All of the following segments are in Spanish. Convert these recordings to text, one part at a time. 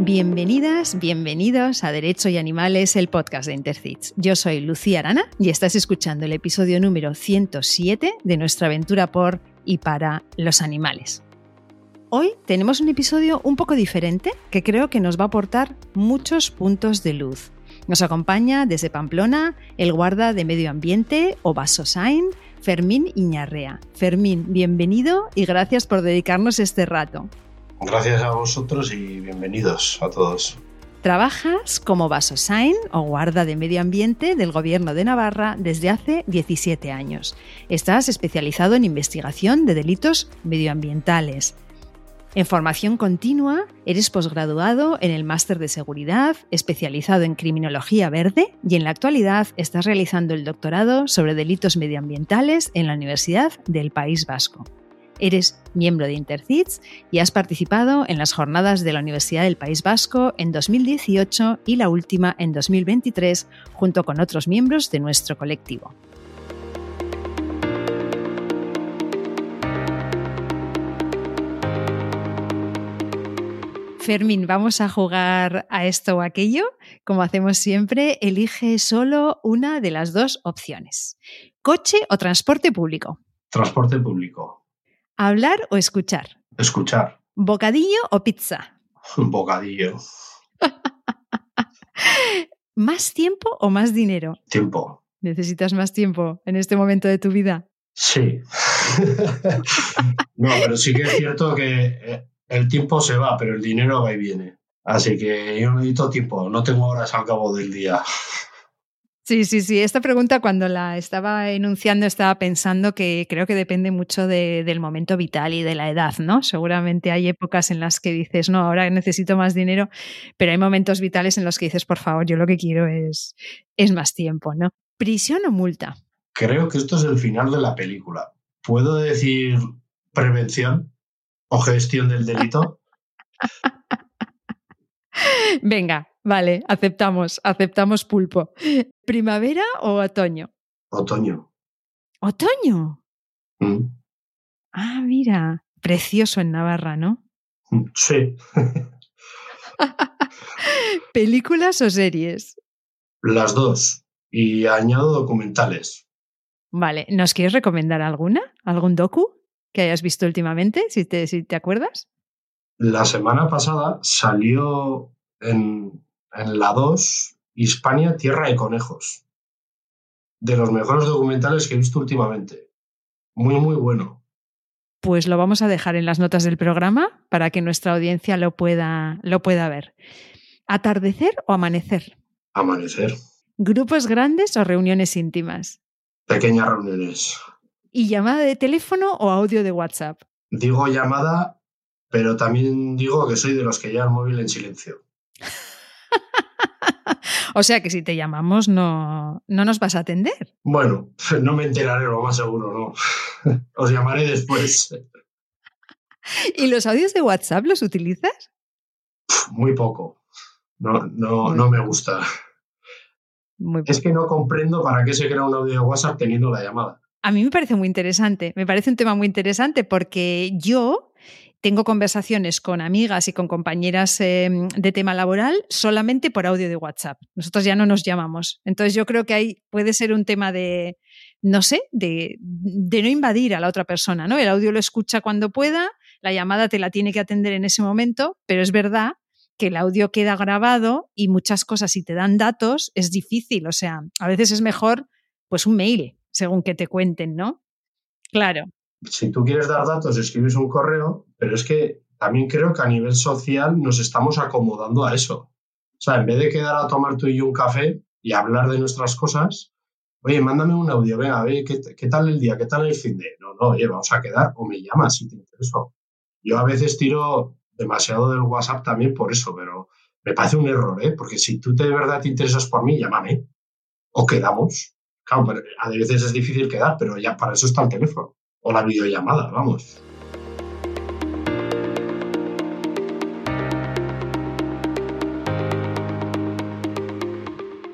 Bienvenidas, bienvenidos a Derecho y Animales, el podcast de Intercits. Yo soy Lucía Arana y estás escuchando el episodio número 107 de nuestra aventura por y para los animales. Hoy tenemos un episodio un poco diferente que creo que nos va a aportar muchos puntos de luz. Nos acompaña desde Pamplona el guarda de medio ambiente o Basosain, Fermín Iñarrea. Fermín, bienvenido y gracias por dedicarnos este rato. Gracias a vosotros y bienvenidos a todos. Trabajas como Basosain o guarda de medio ambiente del Gobierno de Navarra desde hace 17 años. Estás especializado en investigación de delitos medioambientales. En formación continua, eres posgraduado en el Máster de Seguridad, especializado en Criminología Verde y en la actualidad estás realizando el doctorado sobre delitos medioambientales en la Universidad del País Vasco. Eres miembro de Intercits y has participado en las jornadas de la Universidad del País Vasco en 2018 y la última en 2023 junto con otros miembros de nuestro colectivo. Fermín, vamos a jugar a esto o aquello. Como hacemos siempre, elige solo una de las dos opciones. ¿Coche o transporte público? Transporte público. ¿Hablar o escuchar? Escuchar. ¿Bocadillo o pizza? Bocadillo. ¿Más tiempo o más dinero? Tiempo. ¿Necesitas más tiempo en este momento de tu vida? Sí. no, pero sí que es cierto que eh, el tiempo se va, pero el dinero va y viene. Así que yo necesito tiempo, no tengo horas al cabo del día. Sí, sí, sí. Esta pregunta cuando la estaba enunciando estaba pensando que creo que depende mucho del momento vital y de la edad, ¿no? Seguramente hay épocas en las que dices, no, ahora necesito más dinero, pero hay momentos vitales en los que dices, por favor, yo lo que quiero es, es más tiempo, ¿no? ¿Prisión o multa? Creo que esto es el final de la película. ¿Puedo decir prevención o gestión del delito? Venga, vale, aceptamos, aceptamos pulpo. ¿Primavera o otoño? Otoño. ¿Otoño? Mm. Ah, mira, precioso en Navarra, ¿no? Sí. ¿Películas o series? Las dos. Y añado documentales. Vale, ¿nos quieres recomendar alguna? ¿Algún docu que hayas visto últimamente, si te, si te acuerdas? La semana pasada salió en, en la 2 Hispania, Tierra de Conejos. De los mejores documentales que he visto últimamente. Muy, muy bueno. Pues lo vamos a dejar en las notas del programa para que nuestra audiencia lo pueda, lo pueda ver. ¿Atardecer o amanecer? Amanecer. ¿Grupos grandes o reuniones íntimas? Pequeñas reuniones. ¿Y llamada de teléfono o audio de WhatsApp? Digo llamada, pero también digo que soy de los que llevan móvil en silencio. o sea que si te llamamos no, no nos vas a atender. Bueno, no me enteraré, lo más seguro, no. Os llamaré después. ¿Y los audios de WhatsApp los utilizas? Muy poco. No, no, no me gusta. Muy Es que no comprendo para qué se crea un audio de WhatsApp teniendo la llamada. A mí me parece muy interesante, me parece un tema muy interesante porque yo tengo conversaciones con amigas y con compañeras eh, de tema laboral solamente por audio de WhatsApp. Nosotros ya no nos llamamos. Entonces yo creo que ahí puede ser un tema de, no sé, de, de no invadir a la otra persona, ¿no? El audio lo escucha cuando pueda, la llamada te la tiene que atender en ese momento, pero es verdad que el audio queda grabado y muchas cosas, si te dan datos, es difícil. O sea, a veces es mejor pues un mail, según que te cuenten, ¿no? Claro. Si tú quieres dar datos, escribes un correo, pero es que también creo que a nivel social nos estamos acomodando a eso. O sea, en vez de quedar a tomar tú y yo un café y hablar de nuestras cosas, oye, mándame un audio, venga, a ver, ¿qué, qué tal el día? ¿Qué tal el fin de? No, no, oye, vamos a quedar o me llamas si te interesa. Yo a veces tiro demasiado del WhatsApp también por eso, pero me parece un error, ¿eh? Porque si tú de verdad te interesas por mí, llámame. O quedamos. Claro, pero a veces es difícil quedar, pero ya para eso está el teléfono. O la videollamada, vamos.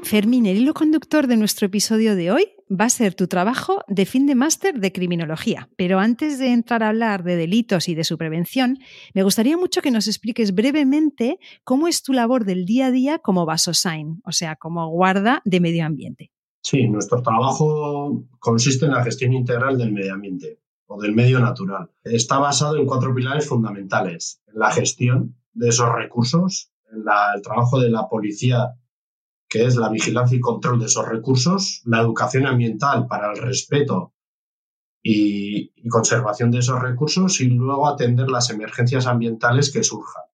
Fermín, el hilo conductor de nuestro episodio de hoy va a ser tu trabajo de fin de máster de criminología. Pero antes de entrar a hablar de delitos y de su prevención, me gustaría mucho que nos expliques brevemente cómo es tu labor del día a día como Vasosign, o sea, como guarda de medio ambiente. Sí, nuestro trabajo consiste en la gestión integral del medio ambiente o del medio natural. Está basado en cuatro pilares fundamentales. En la gestión de esos recursos, en el trabajo de la policía, que es la vigilancia y control de esos recursos, la educación ambiental para el respeto y, y conservación de esos recursos y luego atender las emergencias ambientales que surjan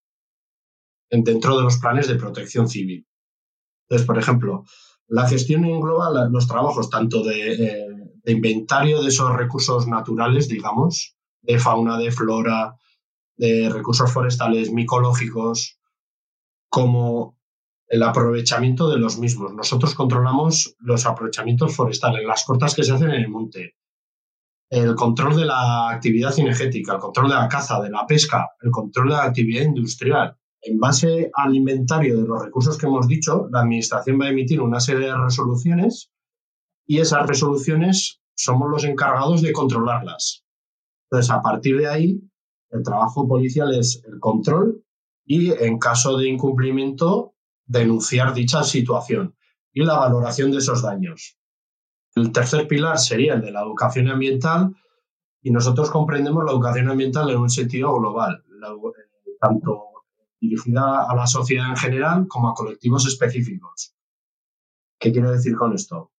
dentro de los planes de protección civil. Entonces, por ejemplo, la gestión engloba los trabajos tanto eh, de, inventario de esos recursos naturales, digamos, de fauna, de flora, de recursos forestales, micológicos, como el aprovechamiento de los mismos. Nosotros controlamos los aprovechamientos forestales, las cortas que se hacen en el monte, el control de la actividad cinegética, el control de la caza, de la pesca, el control de la actividad industrial, en base al inventario de los recursos que hemos dicho, la Administración va a emitir una serie de resoluciones y esas resoluciones somos los encargados de controlarlas. Entonces, a partir de ahí, el trabajo policial es el control y, en caso de incumplimiento, denunciar dicha situación y la valoración de esos daños. El tercer pilar sería el de la educación ambiental y nosotros comprendemos la educación ambiental en un sentido global, tanto dirigida a la sociedad en general como a colectivos específicos. ¿Qué quiero decir con esto?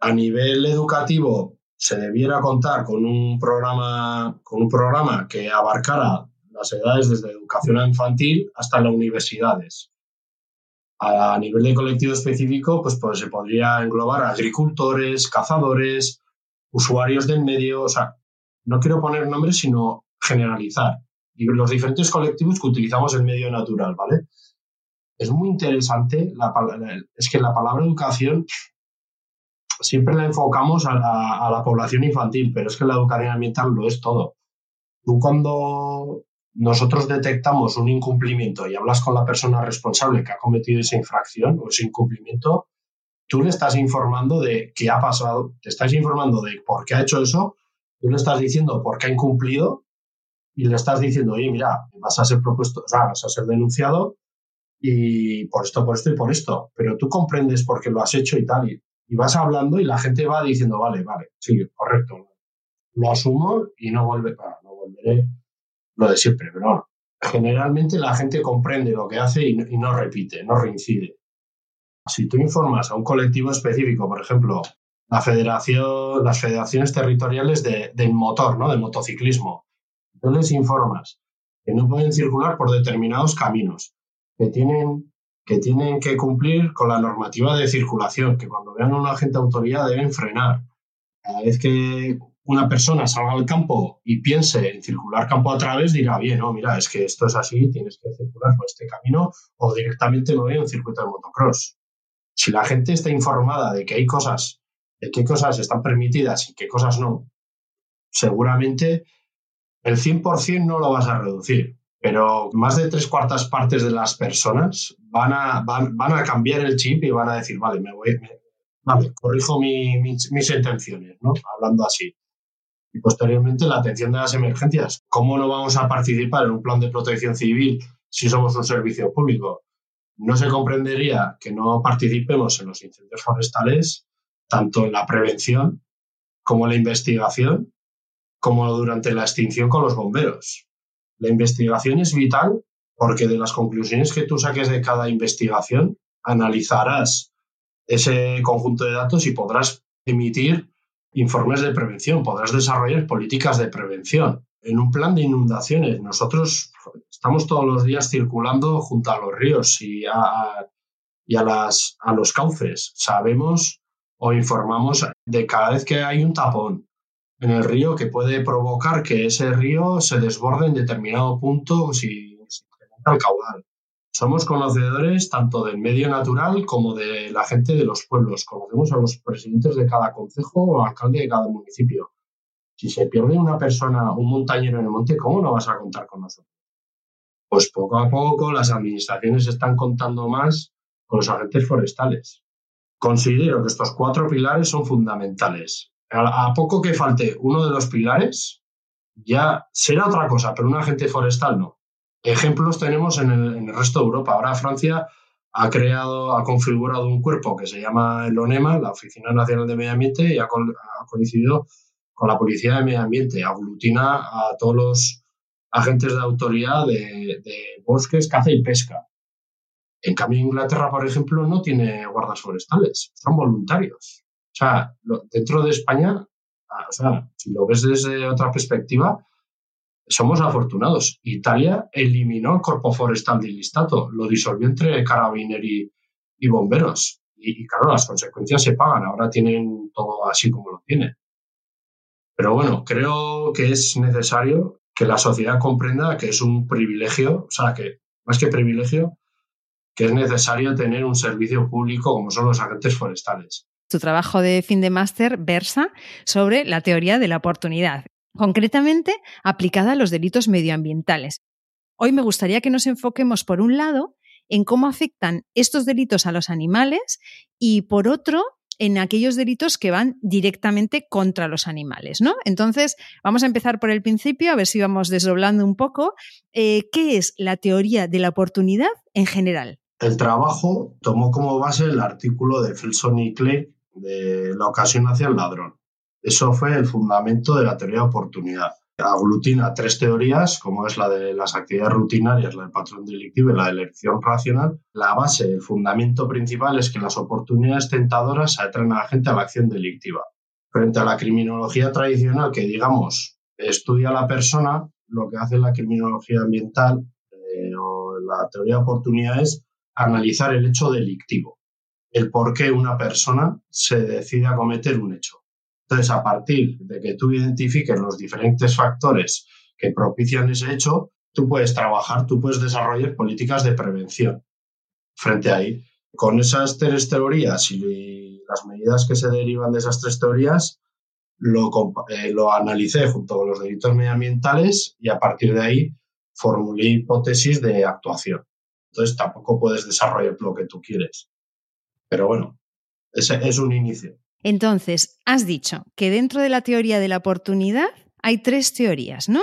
A nivel educativo se debiera contar con un programa, con un programa que abarcara las edades desde educación infantil hasta las universidades. A nivel de colectivo específico, pues, pues se podría englobar agricultores, cazadores, usuarios del medio, o sea, no quiero poner nombres, sino generalizar los diferentes colectivos que utilizamos el medio natural, ¿vale? Es muy interesante, la, es que la palabra educación siempre la enfocamos a la, población infantil, pero es que la educación ambiental lo es todo. Tú cuando nosotros detectamos un incumplimiento y hablas con la persona responsable que ha cometido esa infracción o ese incumplimiento, tú le estás informando de qué ha pasado, te estás informando de por qué ha hecho eso, tú le estás diciendo por qué ha incumplido y le estás diciendo, oye, mira, vas a ser propuesto, o sea, vas a ser denunciado y por esto, por esto y por esto, pero tú comprendes por qué lo has hecho y tal, y, vas hablando y la gente va diciendo, vale, vale, sí, correcto, lo asumo y no, vuelve, no volveré lo de siempre, pero generalmente la gente comprende lo que hace y, no repite, no reincide. Si tú informas a un colectivo específico, por ejemplo, la federación, las federaciones territoriales de, del motor, ¿no? del motociclismo, Tú les informas que no pueden circular por determinados caminos, que tienen, que cumplir con la normativa de circulación, que cuando vean a un agente de autoridad deben frenar. Cada vez que una persona salga al campo y piense en circular campo a través, dirá, bien, no, mira, es que esto es así, tienes que circular por este camino o directamente no voy a un circuito de motocross. Si la gente está informada de que hay cosas, de qué cosas están permitidas y qué cosas no, seguramente el 100% no lo vas a reducir, pero más de tres cuartas partes de las personas van a, van, a cambiar el chip y van a decir, vale, me voy, vale, corrijo mis intenciones, ¿no? Hablando así. Y posteriormente la atención de las emergencias. ¿Cómo no vamos a participar en un plan de protección civil si somos un servicio público? No se comprendería que no participemos en los incendios forestales, tanto en la prevención como en la investigación como durante la extinción con los bomberos. La investigación es vital porque de las conclusiones que tú saques de cada investigación, analizarás ese conjunto de datos y podrás emitir informes de prevención, podrás desarrollar políticas de prevención. En un plan de inundaciones, nosotros estamos todos los días circulando junto a los ríos y a, y a, las, a los cauces. Sabemos o informamos de cada vez que hay un tapón, en el río que puede provocar que ese río se desborde en determinado punto si, se incrementa el caudal. Somos conocedores tanto del medio natural como de la gente de los pueblos. Conocemos a los presidentes de cada concejo o alcalde de cada municipio. Si se pierde una persona, un montañero en el monte, ¿cómo no vas a contar con nosotros? Pues poco a poco las administraciones están contando más con los agentes forestales. Considero que estos cuatro pilares son fundamentales. A, poco que falte uno de los pilares, ya será otra cosa, pero un agente forestal no. Ejemplos tenemos en el, en el resto de Europa. Ahora Francia ha creado, ha configurado un cuerpo que se llama el ONEMA, la Oficina Nacional de Medio Ambiente, y ha, coincidido con la Policía de Medio Ambiente. Aglutina a todos los agentes de autoridad de, bosques, caza y pesca. En cambio, Inglaterra, por ejemplo, no tiene guardas forestales, son voluntarios. O sea, dentro de España, o sea, si lo ves desde otra perspectiva, somos afortunados. Italia eliminó el cuerpo forestal del Listato, lo disolvió entre carabinieri y bomberos. Y, claro, las consecuencias se pagan, ahora tienen todo así como lo tienen. Pero bueno, creo que es necesario que la sociedad comprenda que es un privilegio, o sea, que más que privilegio, que es necesario tener un servicio público como son los agentes forestales. Tu trabajo de fin de máster versa sobre la teoría de la oportunidad concretamente aplicada a los delitos medioambientales. Hoy me gustaría que nos enfoquemos, por un lado, en cómo afectan estos delitos a los animales y, por otro, en aquellos delitos que van directamente contra los animales, ¿no? Entonces, vamos a empezar por el principio, a ver si vamos desdoblando un poco. Eh, ¿Qué es la teoría de la oportunidad en general? El trabajo tomó como base el artículo de Felson y Clay de La ocasión hacia el ladrón. Eso fue el fundamento de la teoría de oportunidad. Aglutina tres teorías, como es la de las actividades rutinarias, la del patrón delictivo y la de elección racional. La base, el fundamento principal es que las oportunidades tentadoras atraen a la gente a la acción delictiva. Frente a la criminología tradicional, que digamos estudia a la persona, lo que hace la criminología ambiental eh, o la teoría de oportunidad es analizar el hecho delictivo, el por qué una persona se decide a cometer un hecho. Entonces, a partir de que tú identifiques los diferentes factores que propician ese hecho, tú puedes trabajar, tú puedes desarrollar políticas de prevención frente a ahí. Con esas tres teorías y las medidas que se derivan de esas tres teorías, lo, eh, lo analicé junto con los delitos medioambientales y a partir de ahí formulé hipótesis de actuación. Entonces tampoco puedes desarrollar lo que tú quieres. Pero bueno, ese es un inicio. Entonces, has dicho que dentro de la teoría de la oportunidad hay tres teorías, ¿no?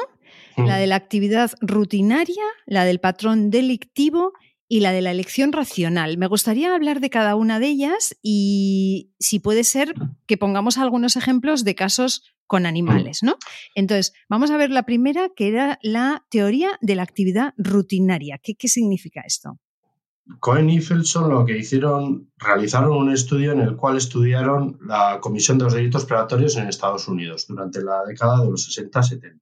La de la actividad rutinaria, la del patrón delictivo y la de la elección racional. Me gustaría hablar de cada una de ellas y si puede ser que pongamos algunos ejemplos de casos con animales, ¿no? Entonces, vamos a ver la primera, que era la teoría de la actividad rutinaria. ¿Qué, qué significa esto? Cohen y Felson lo que hicieron, realizaron un estudio en el cual estudiaron la comisión de los delitos predatorios en Estados Unidos durante la década de los 60-70.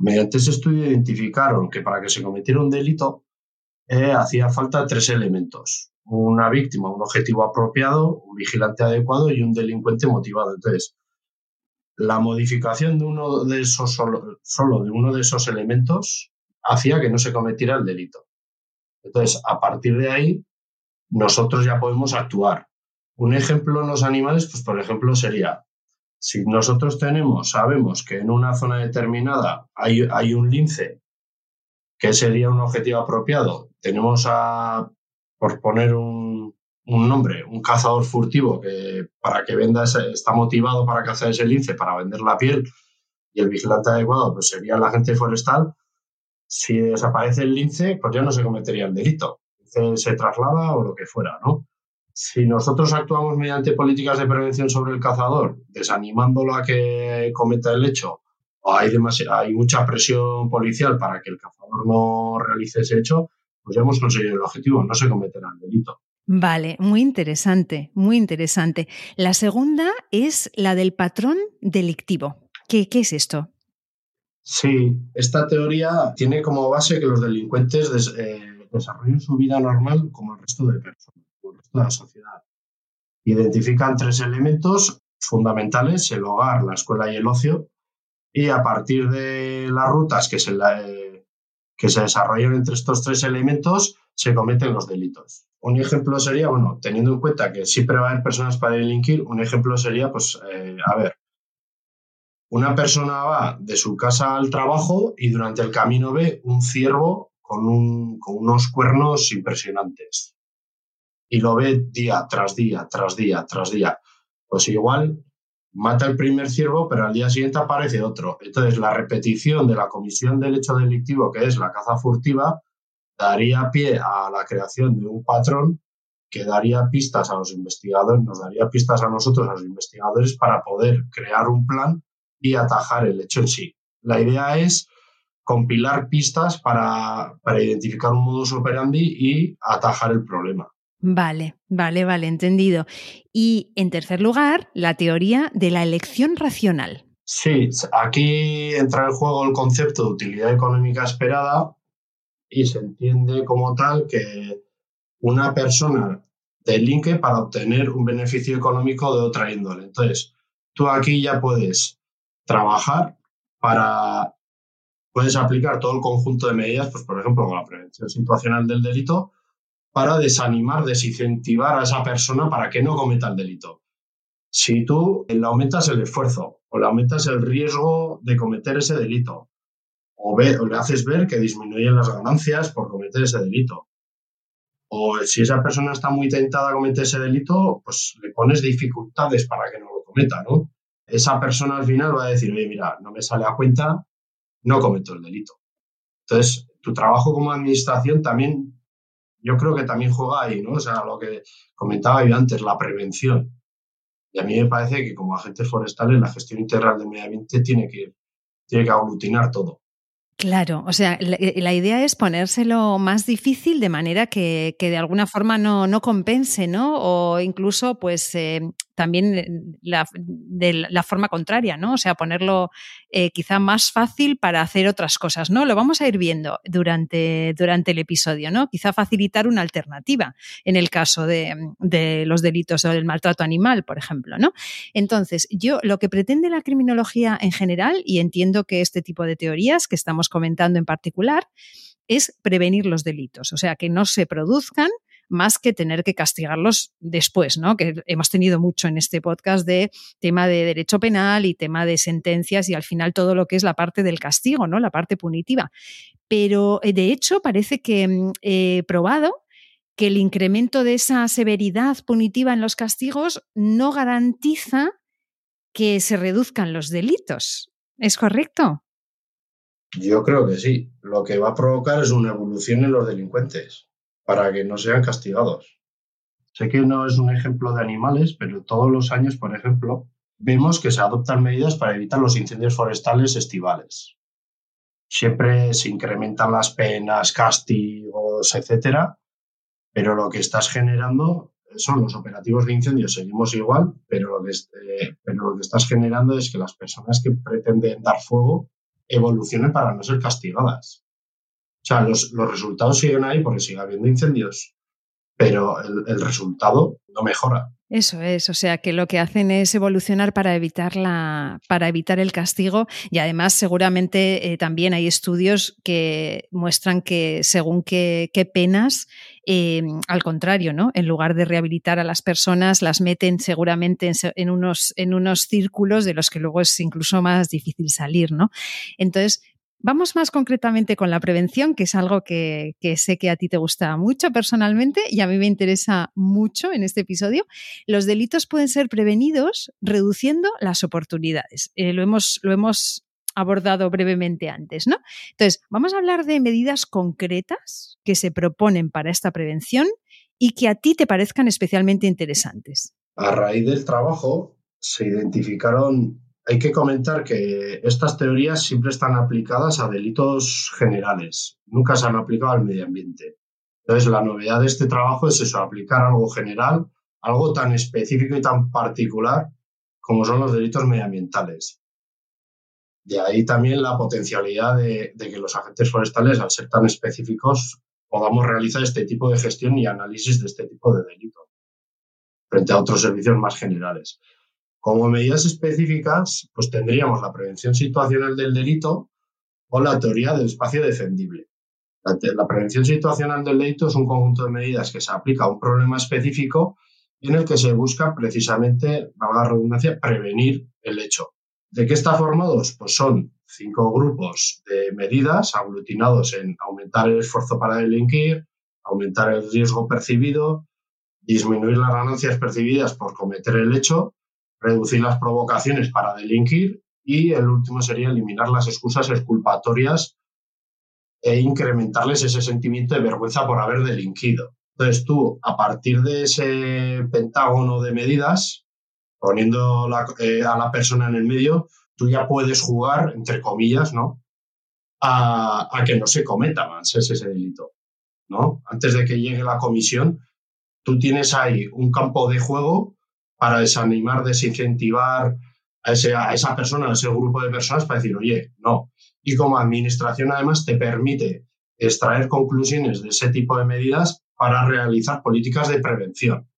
Mediante ese estudio identificaron que para que se cometiera un delito eh, hacía falta tres elementos. Una víctima, un objetivo apropiado, un vigilante adecuado y un delincuente motivado. Entonces, la modificación de uno de esos solo de uno de esos elementos hacía que no se cometiera el delito. Entonces, a partir de ahí, nosotros ya podemos actuar. Un ejemplo en los animales, pues por ejemplo, sería, si nosotros tenemos, sabemos que en una zona determinada hay, hay un lince, que sería un objetivo apropiado, tenemos a, por poner un, un nombre, un cazador furtivo que para que venda ese, está motivado para cazar ese lince, para vender la piel, y el vigilante adecuado pues sería el agente forestal, si desaparece el lince, pues ya no se cometería el delito. Se, traslada o lo que fuera, ¿no? Si nosotros actuamos mediante políticas de prevención sobre el cazador, desanimándolo a que cometa el hecho, o hay, hay mucha presión policial para que el cazador no realice ese hecho, pues ya hemos conseguido el objetivo, no se cometerá el delito. Vale, muy interesante, muy interesante. La segunda es la del patrón delictivo. ¿Qué, qué es esto? Sí, esta teoría tiene como base que los delincuentes eh, desarrollen su vida normal como el resto de personas, como el resto de la sociedad. Identifican tres elementos fundamentales, el hogar, la escuela y el ocio, y a partir de las rutas que se, eh, que se desarrollan entre estos tres elementos, se cometen los delitos. Un ejemplo sería, bueno, teniendo en cuenta que siempre va a haber personas para delinquir, un ejemplo sería, pues, eh, a ver, una persona va de su casa al trabajo y durante el camino ve un ciervo con, unos cuernos impresionantes. y lo ve día tras día, tras día, tras día, pues igual mata el primer ciervo, pero al día siguiente aparece otro. Entonces, la repetición de la comisión del hecho delictivo, que es la caza furtiva, daría pie a la creación de un patrón que daría pistas a los investigadores, nos daría pistas a nosotros, a los investigadores, para poder crear un plan y atajar el hecho en sí. La idea es compilar pistas para, para identificar un modus operandi y atajar el problema. Vale, vale, vale, entendido. Y en tercer lugar, la teoría de la elección racional. Sí, aquí entra en juego el concepto de utilidad económica esperada y se entiende como tal que una persona delinque para obtener un beneficio económico de otra índole. Entonces, tú aquí ya puedes trabajar para, puedes aplicar todo el conjunto de medidas, pues por ejemplo, con la prevención situacional del delito, para desanimar, desincentivar a esa persona para que no cometa el delito. Si tú le aumentas el esfuerzo o le aumentas el riesgo de cometer ese delito, o, o le haces ver que disminuyen las ganancias por cometer ese delito, o si esa persona está muy tentada a cometer ese delito, pues le pones dificultades para que no lo cometa, ¿no? Esa persona al final va a decir, oye, mira, no me sale a cuenta, no cometo el delito. Entonces, tu trabajo como administración también yo creo que también juega ahí, ¿no? O sea, lo que comentaba yo antes, la prevención. Y a mí me parece que como agentes forestales la gestión integral del medio ambiente tiene que, tiene que aglutinar todo. Claro, o sea, la, idea es ponérselo más difícil de manera que, que de alguna forma no, no, compense, ¿no? O incluso, pues, eh, también la, de la forma contraria, ¿no? O sea, ponerlo eh, quizá más fácil para hacer otras cosas, ¿no? Lo vamos a ir viendo durante, durante el episodio, ¿no? Quizá facilitar una alternativa en el caso de, de los delitos o del maltrato animal, por ejemplo, ¿no? Entonces, yo lo que pretende la criminología en general, y entiendo que este tipo de teorías que estamos comentando en particular, es prevenir los delitos, o sea, que no se produzcan más que tener que castigarlos después, ¿no? Que hemos tenido mucho en este podcast de tema de derecho penal y tema de sentencias y al final todo lo que es la parte del castigo, ¿no? La parte punitiva. Pero eh, de hecho parece que mm, he probado que el incremento de esa severidad punitiva en los castigos no garantiza que se reduzcan los delitos. ¿Es correcto? Yo creo que sí. Lo que va a provocar es una evolución en los delincuentes para que no sean castigados. Sé que no es un ejemplo de animales, pero todos los años, por ejemplo, vemos que se adoptan medidas para evitar los incendios forestales estivales. Siempre se incrementan las penas, castigos, etcétera, pero lo que estás generando son los operativos de incendios, seguimos igual, pero lo que, eh, pero lo que estás generando es que las personas que pretenden dar fuego evolucionen para no ser castigadas. O sea, los, resultados siguen ahí porque sigue habiendo incendios, pero el, resultado no mejora. Eso es, o sea que lo que hacen es evolucionar para evitar la, para evitar el castigo y además seguramente eh, también hay estudios que muestran que según qué, penas, eh, al contrario, ¿no? En lugar de rehabilitar a las personas, las meten seguramente en, unos, en unos círculos de los que luego es incluso más difícil salir, ¿no? Entonces, Vamos más concretamente con la prevención, que es algo que, sé que a ti te gusta mucho personalmente y a mí me interesa mucho en este episodio. Los delitos pueden ser prevenidos reduciendo las oportunidades. Eh, lo, hemos, lo hemos abordado brevemente antes, ¿no? Entonces, vamos a hablar de medidas concretas que se proponen para esta prevención y que a ti te parezcan especialmente interesantes. A raíz del trabajo se identificaron hay que comentar que estas teorías siempre están aplicadas a delitos generales, nunca se han aplicado al medio ambiente. Entonces, la novedad de este trabajo es eso, aplicar algo general, algo tan específico y tan particular como son los delitos medioambientales. De ahí también la potencialidad de, que los agentes forestales, al ser tan específicos, podamos realizar este tipo de gestión y análisis de este tipo de delitos frente a otros servicios más generales. Como medidas específicas, pues tendríamos la prevención situacional del delito o la teoría del espacio defendible. La, prevención situacional del delito es un conjunto de medidas que se aplica a un problema específico en el que se busca precisamente, valga la redundancia, prevenir el hecho. ¿De qué está formados? Pues son cinco grupos de medidas aglutinados en aumentar el esfuerzo para delinquir, aumentar el riesgo percibido, disminuir las ganancias percibidas por cometer el hecho, reducir las provocaciones para delinquir y el último sería eliminar las excusas exculpatorias e incrementarles ese sentimiento de vergüenza por haber delinquido. Entonces tú, a partir de ese pentágono de medidas, poniendo eh, a la persona en el medio, tú ya puedes jugar, entre comillas, ¿no? A, a que no se cometa más ese, ese delito, ¿no? Antes de que llegue la comisión, tú tienes ahí un campo de juego para desanimar, desincentivar a, esa persona, a ese grupo de personas, para decir, oye, no. Y como administración, además, te permite extraer conclusiones de ese tipo de medidas para realizar políticas de prevención,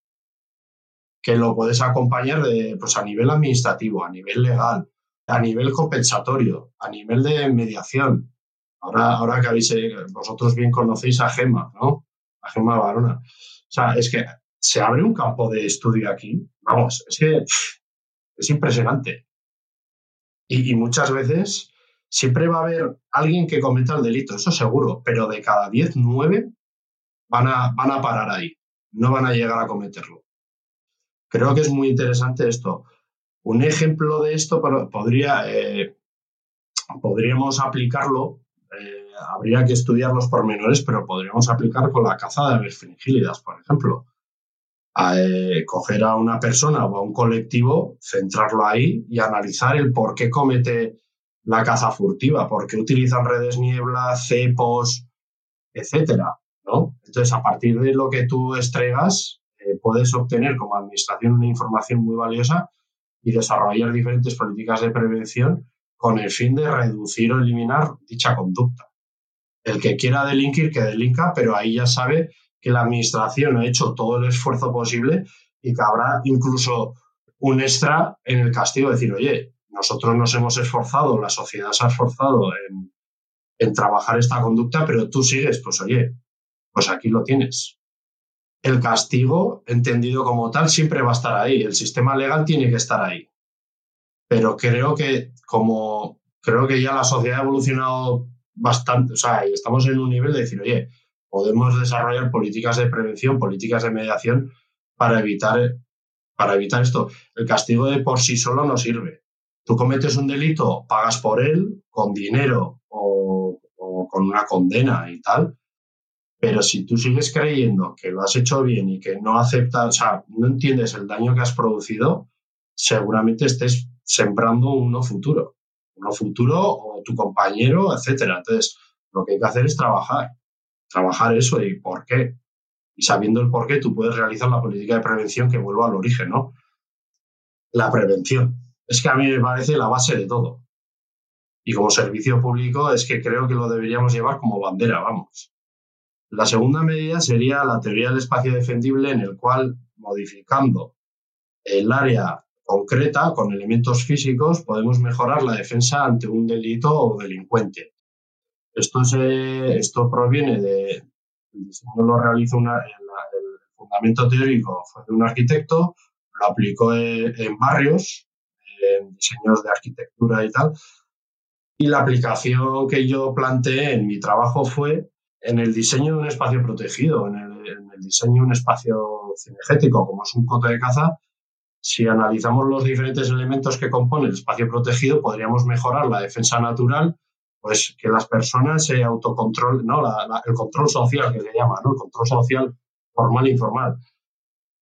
que lo puedes acompañar de, pues, a nivel administrativo, a nivel legal, a nivel compensatorio, a nivel de mediación. Ahora, ahora que habéis, eh, vosotros bien conocéis a Gema, ¿no? A Gema Barona. O sea, es que se abre un campo de estudio aquí. Vamos, es que es impresionante. Y, muchas veces siempre va a haber alguien que cometa el delito, eso seguro, pero de cada 10, 9 van a, van a parar ahí, no van a llegar a cometerlo. Creo que es muy interesante esto. Un ejemplo de esto podría, eh, podríamos aplicarlo eh, habría que estudiar los pormenores, pero podríamos aplicar con la caza de aves fringílidas, por ejemplo. Eh, coger a una persona o a un colectivo, centrarlo ahí y analizar el por qué comete la caza furtiva, por qué utilizan redes niebla, cepos, etcétera, ¿no? Entonces, a partir de lo que tú estregas, eh, puedes obtener como administración una información muy valiosa y desarrollar diferentes políticas de prevención con el fin de reducir o eliminar dicha conducta. El que quiera delinquir, que delinca, pero ahí ya sabe que la administración ha hecho todo el esfuerzo posible y que habrá incluso un extra en el castigo, decir, oye, nosotros nos hemos esforzado, la sociedad se ha esforzado en, en trabajar esta conducta, pero tú sigues, pues oye, pues aquí lo tienes. El castigo, entendido como tal, siempre va a estar ahí. El sistema legal tiene que estar ahí. Pero creo que como creo que ya la sociedad ha evolucionado bastante, o sea, estamos en un nivel de decir, oye, podemos desarrollar políticas de prevención, políticas de mediación para evitar, para evitar esto. El castigo de por sí solo no sirve. Tú cometes un delito, pagas por él con dinero o, con una condena y tal, pero si tú sigues creyendo que lo has hecho bien y que no aceptas, o sea, no entiendes el daño que has producido, seguramente estés sembrando un no futuro. Un no futuro o tu compañero, etcétera. Entonces, lo que hay que hacer es trabajar. Trabajar eso y por qué. Y sabiendo el por qué, tú puedes realizar la política de prevención que vuelva al origen, ¿no? La prevención. Es que a mí me parece la base de todo. Y como servicio público es que creo que lo deberíamos llevar como bandera, vamos. La segunda medida sería la teoría del espacio defendible en el cual, modificando el área concreta, con elementos físicos, podemos mejorar la defensa ante un delito o delincuente. Esto, se, esto proviene de, el diseño lo realizó una, el, fundamento teórico fue de un arquitecto, lo aplicó en, barrios, en diseños de arquitectura y tal, y la aplicación que yo planteé en mi trabajo fue en el diseño de un espacio protegido, en el, en el diseño de un espacio cinegético, como es un coto de caza, si analizamos los diferentes elementos que componen el espacio protegido, podríamos mejorar la defensa natural, pues que las personas se autocontrolen, ¿no? el control social que se llama, ¿no? El control social formal e informal.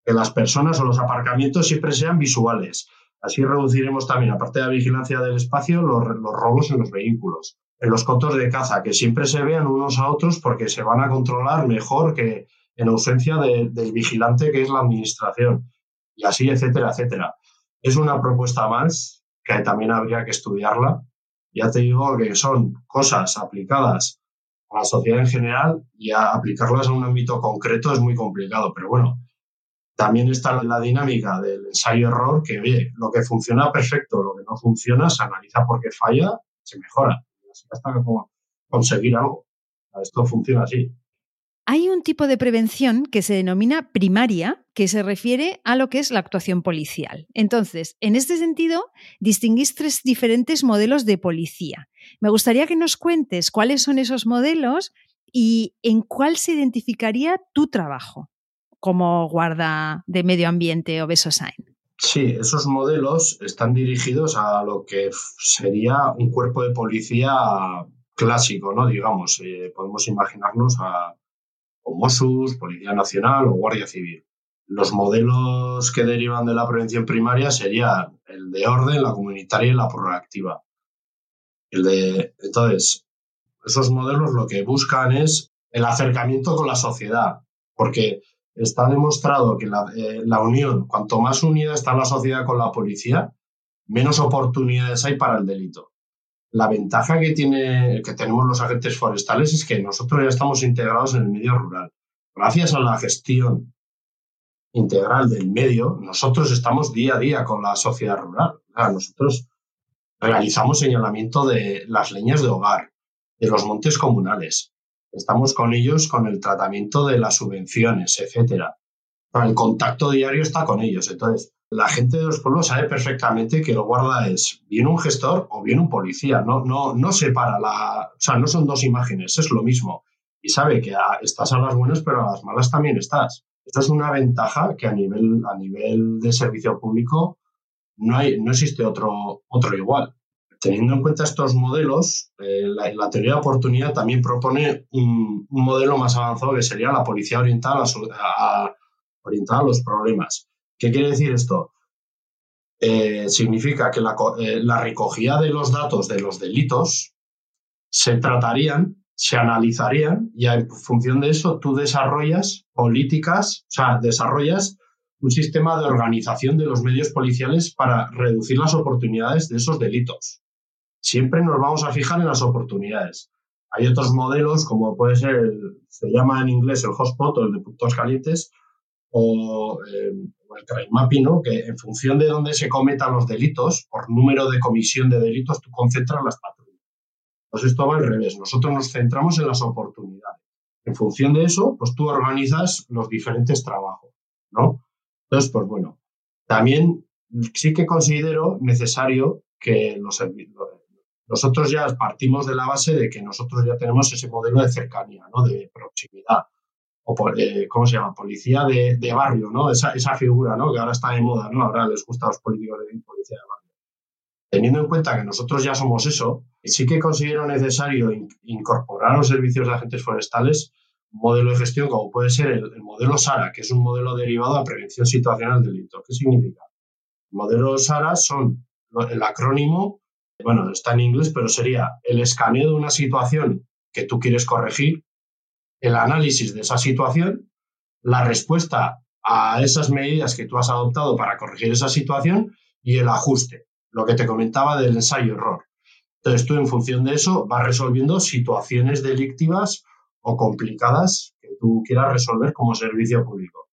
Que las personas o los aparcamientos siempre sean visuales. Así reduciremos también, aparte de la vigilancia del espacio, los, robos en los vehículos. En los cotos de caza, que siempre se vean unos a otros porque se van a controlar mejor que en ausencia del vigilante que es la administración y así, etcétera, etcétera. Es una propuesta más que también habría que estudiarla. Ya te digo que son cosas aplicadas a la sociedad en general y a aplicarlas a un ámbito concreto es muy complicado, pero bueno, también está la dinámica del ensayo-error, que oye, lo que funciona perfecto, lo que no funciona, se analiza porque falla, se mejora. Así hasta conseguir algo. Esto funciona así. Hay un tipo de prevención que se denomina primaria, que se refiere a lo que es la actuación policial. Entonces, en este sentido, distinguís tres diferentes modelos de policía. Me gustaría que nos cuentes cuáles son esos modelos y en cuál se identificaría tu trabajo como guarda de medio ambiente o Besosain? Sí, esos modelos están dirigidos a lo que sería un cuerpo de policía clásico, ¿no? Digamos, eh, podemos imaginarnos a, Mossos, Policía Nacional o Guardia Civil. Los modelos que derivan de la prevención primaria serían el de orden, la comunitaria y la proactiva. El de, entonces, esos modelos lo que buscan es el acercamiento con la sociedad, porque está demostrado que eh, la, unión, cuanto más unida está la sociedad con la policía, menos oportunidades hay para el delito. La ventaja que, tiene, que tenemos los agentes forestales es que nosotros ya estamos integrados en el medio rural. Gracias a la gestión integral del medio, nosotros estamos día a día con la sociedad rural. nosotros realizamos señalamiento de las leñas de hogar, de los montes comunales, Estamos con ellos con el tratamiento de las subvenciones, etcétera. el contacto diario está con ellos. Entonces, la gente de los pueblos sabe perfectamente que el guarda es bien un gestor o bien un policía. No, no, no separa la. O sea, no son dos imágenes, es lo mismo. Y sabe que estás a las buenas, pero a las malas también estás. Esta es una ventaja que a nivel, a nivel de servicio público no, hay, no existe otro, otro igual. Teniendo en cuenta estos modelos, eh, la, teoría de oportunidad también propone un, modelo más avanzado que sería la policía orientada a, orientada a los problemas. ¿Qué quiere decir esto? Eh, significa que la, eh, recogida de los datos de los delitos se tratarían, se analizarían y en función de eso tú desarrollas políticas, o sea, desarrollas un sistema de organización de los medios policiales para reducir las oportunidades de esos delitos siempre nos vamos a fijar en las oportunidades. Hay otros modelos, como puede ser, se llama en inglés el hotspot o el de puntos calientes, o eh, el crime mapping, ¿no? que en función de dónde se cometan los delitos, por número de comisión de delitos, tú concentras las patrullas. Pues esto va al revés. Nosotros nos centramos en las oportunidades. En función de eso, pues tú organizas los diferentes trabajos, ¿no? Entonces, pues bueno, también sí que considero necesario que los, nosotros ya partimos de la base de que nosotros ya tenemos ese modelo de cercanía, ¿no? de proximidad, o eh, ¿cómo se llama? Policía de, barrio, ¿no? Esa, esa, figura, ¿no? Que ahora está de moda, ¿no? Ahora les gusta a los políticos de policía de barrio. Teniendo en cuenta que nosotros ya somos eso, sí que considero necesario incorporar a los servicios de agentes forestales un modelo de gestión como puede ser el, el modelo SARA, que es un modelo derivado a prevención situacional del delito. ¿Qué significa? El modelo SARA son el acrónimo bueno, está en inglés, pero sería el escaneo de una situación que tú quieres corregir, el análisis de esa situación, la respuesta a esas medidas que tú has adoptado para corregir esa situación y el ajuste, lo que te comentaba del ensayo-error. Entonces tú en función de eso vas resolviendo situaciones delictivas o complicadas que tú quieras resolver como servicio público.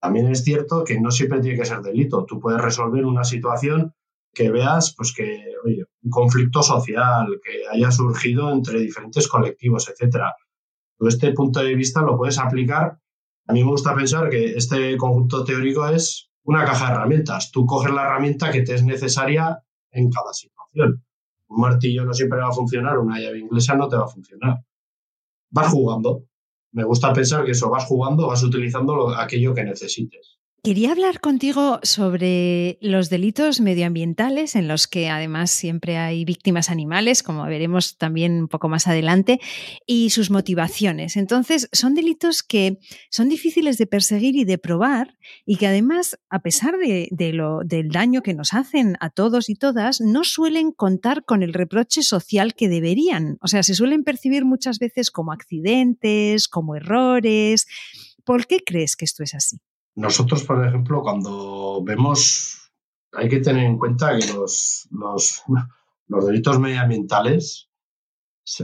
También es cierto que no siempre tiene que ser delito. Tú puedes resolver una situación que veas pues que, oye, un conflicto social que haya surgido entre diferentes colectivos, etcétera. Este punto de vista lo puedes aplicar. A mí me gusta pensar que este conjunto teórico es una caja de herramientas. Tú coges la herramienta que te es necesaria en cada situación. Un martillo no siempre va a funcionar, una llave inglesa no te va a funcionar. Vas jugando. Me gusta pensar que eso vas jugando, vas utilizando aquello que necesites. Quería hablar contigo sobre los delitos medioambientales en los que además siempre hay víctimas animales, como veremos también un poco más adelante, y sus motivaciones. Entonces, son delitos que son difíciles de perseguir y de probar y que además, a pesar de, lo, del daño que nos hacen a todos y todas, no suelen contar con el reproche social que deberían. O sea, se suelen percibir muchas veces como accidentes, como errores. ¿Por qué crees que esto es así? Nosotros, por ejemplo, cuando vemos, hay que tener en cuenta que los, los, delitos medioambientales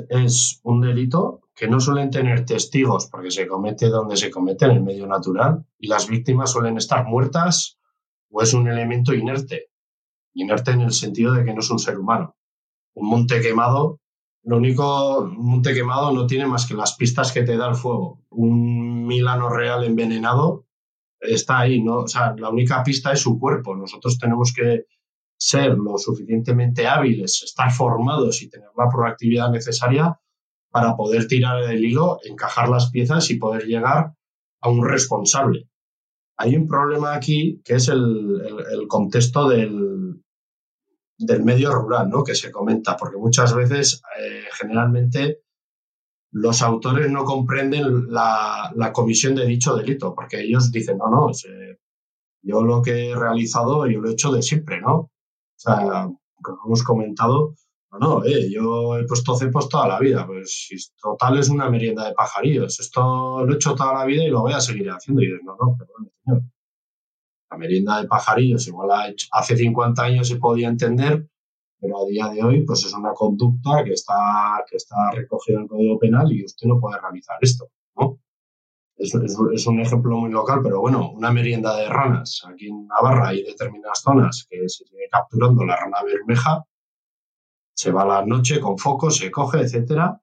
es un delito que no suelen tener testigos porque se comete donde se comete, en el medio natural, y las víctimas suelen estar muertas o es un elemento inerte. Inerte en el sentido de que no es un ser humano. Un monte quemado, lo único, un monte quemado no tiene más que las pistas que te da el fuego. Un milano real envenenado está ahí, ¿no? O sea, la única pista es su cuerpo. Nosotros tenemos que ser lo suficientemente hábiles, estar formados y tener la proactividad necesaria para poder tirar del hilo, encajar las piezas y poder llegar a un responsable. Hay un problema aquí que es el, contexto del, del, medio rural, ¿no? Que se comenta, porque muchas veces, eh, generalmente, los autores no comprenden la, comisión de dicho delito, porque ellos dicen, no, no, yo lo que he realizado, yo lo he hecho de siempre, ¿no? O sea, como hemos comentado, no, no, eh, yo he puesto cepos toda la vida, pues total es una merienda de pajarillos, esto lo he hecho toda la vida y lo voy a seguir haciendo. Y dices, no, no, perdón, señor. La merienda de pajarillos igual hace 50 años se podía entender, pero a día de hoy pues es una conducta que está, que está recogida en el Código Penal y usted no puede realizar esto, ¿no? Es, es, un ejemplo muy local, pero bueno, una merienda de ranas. Aquí en Navarra hay determinadas zonas que se sigue capturando la rana bermeja, se va a la noche con foco, se coge, etcétera,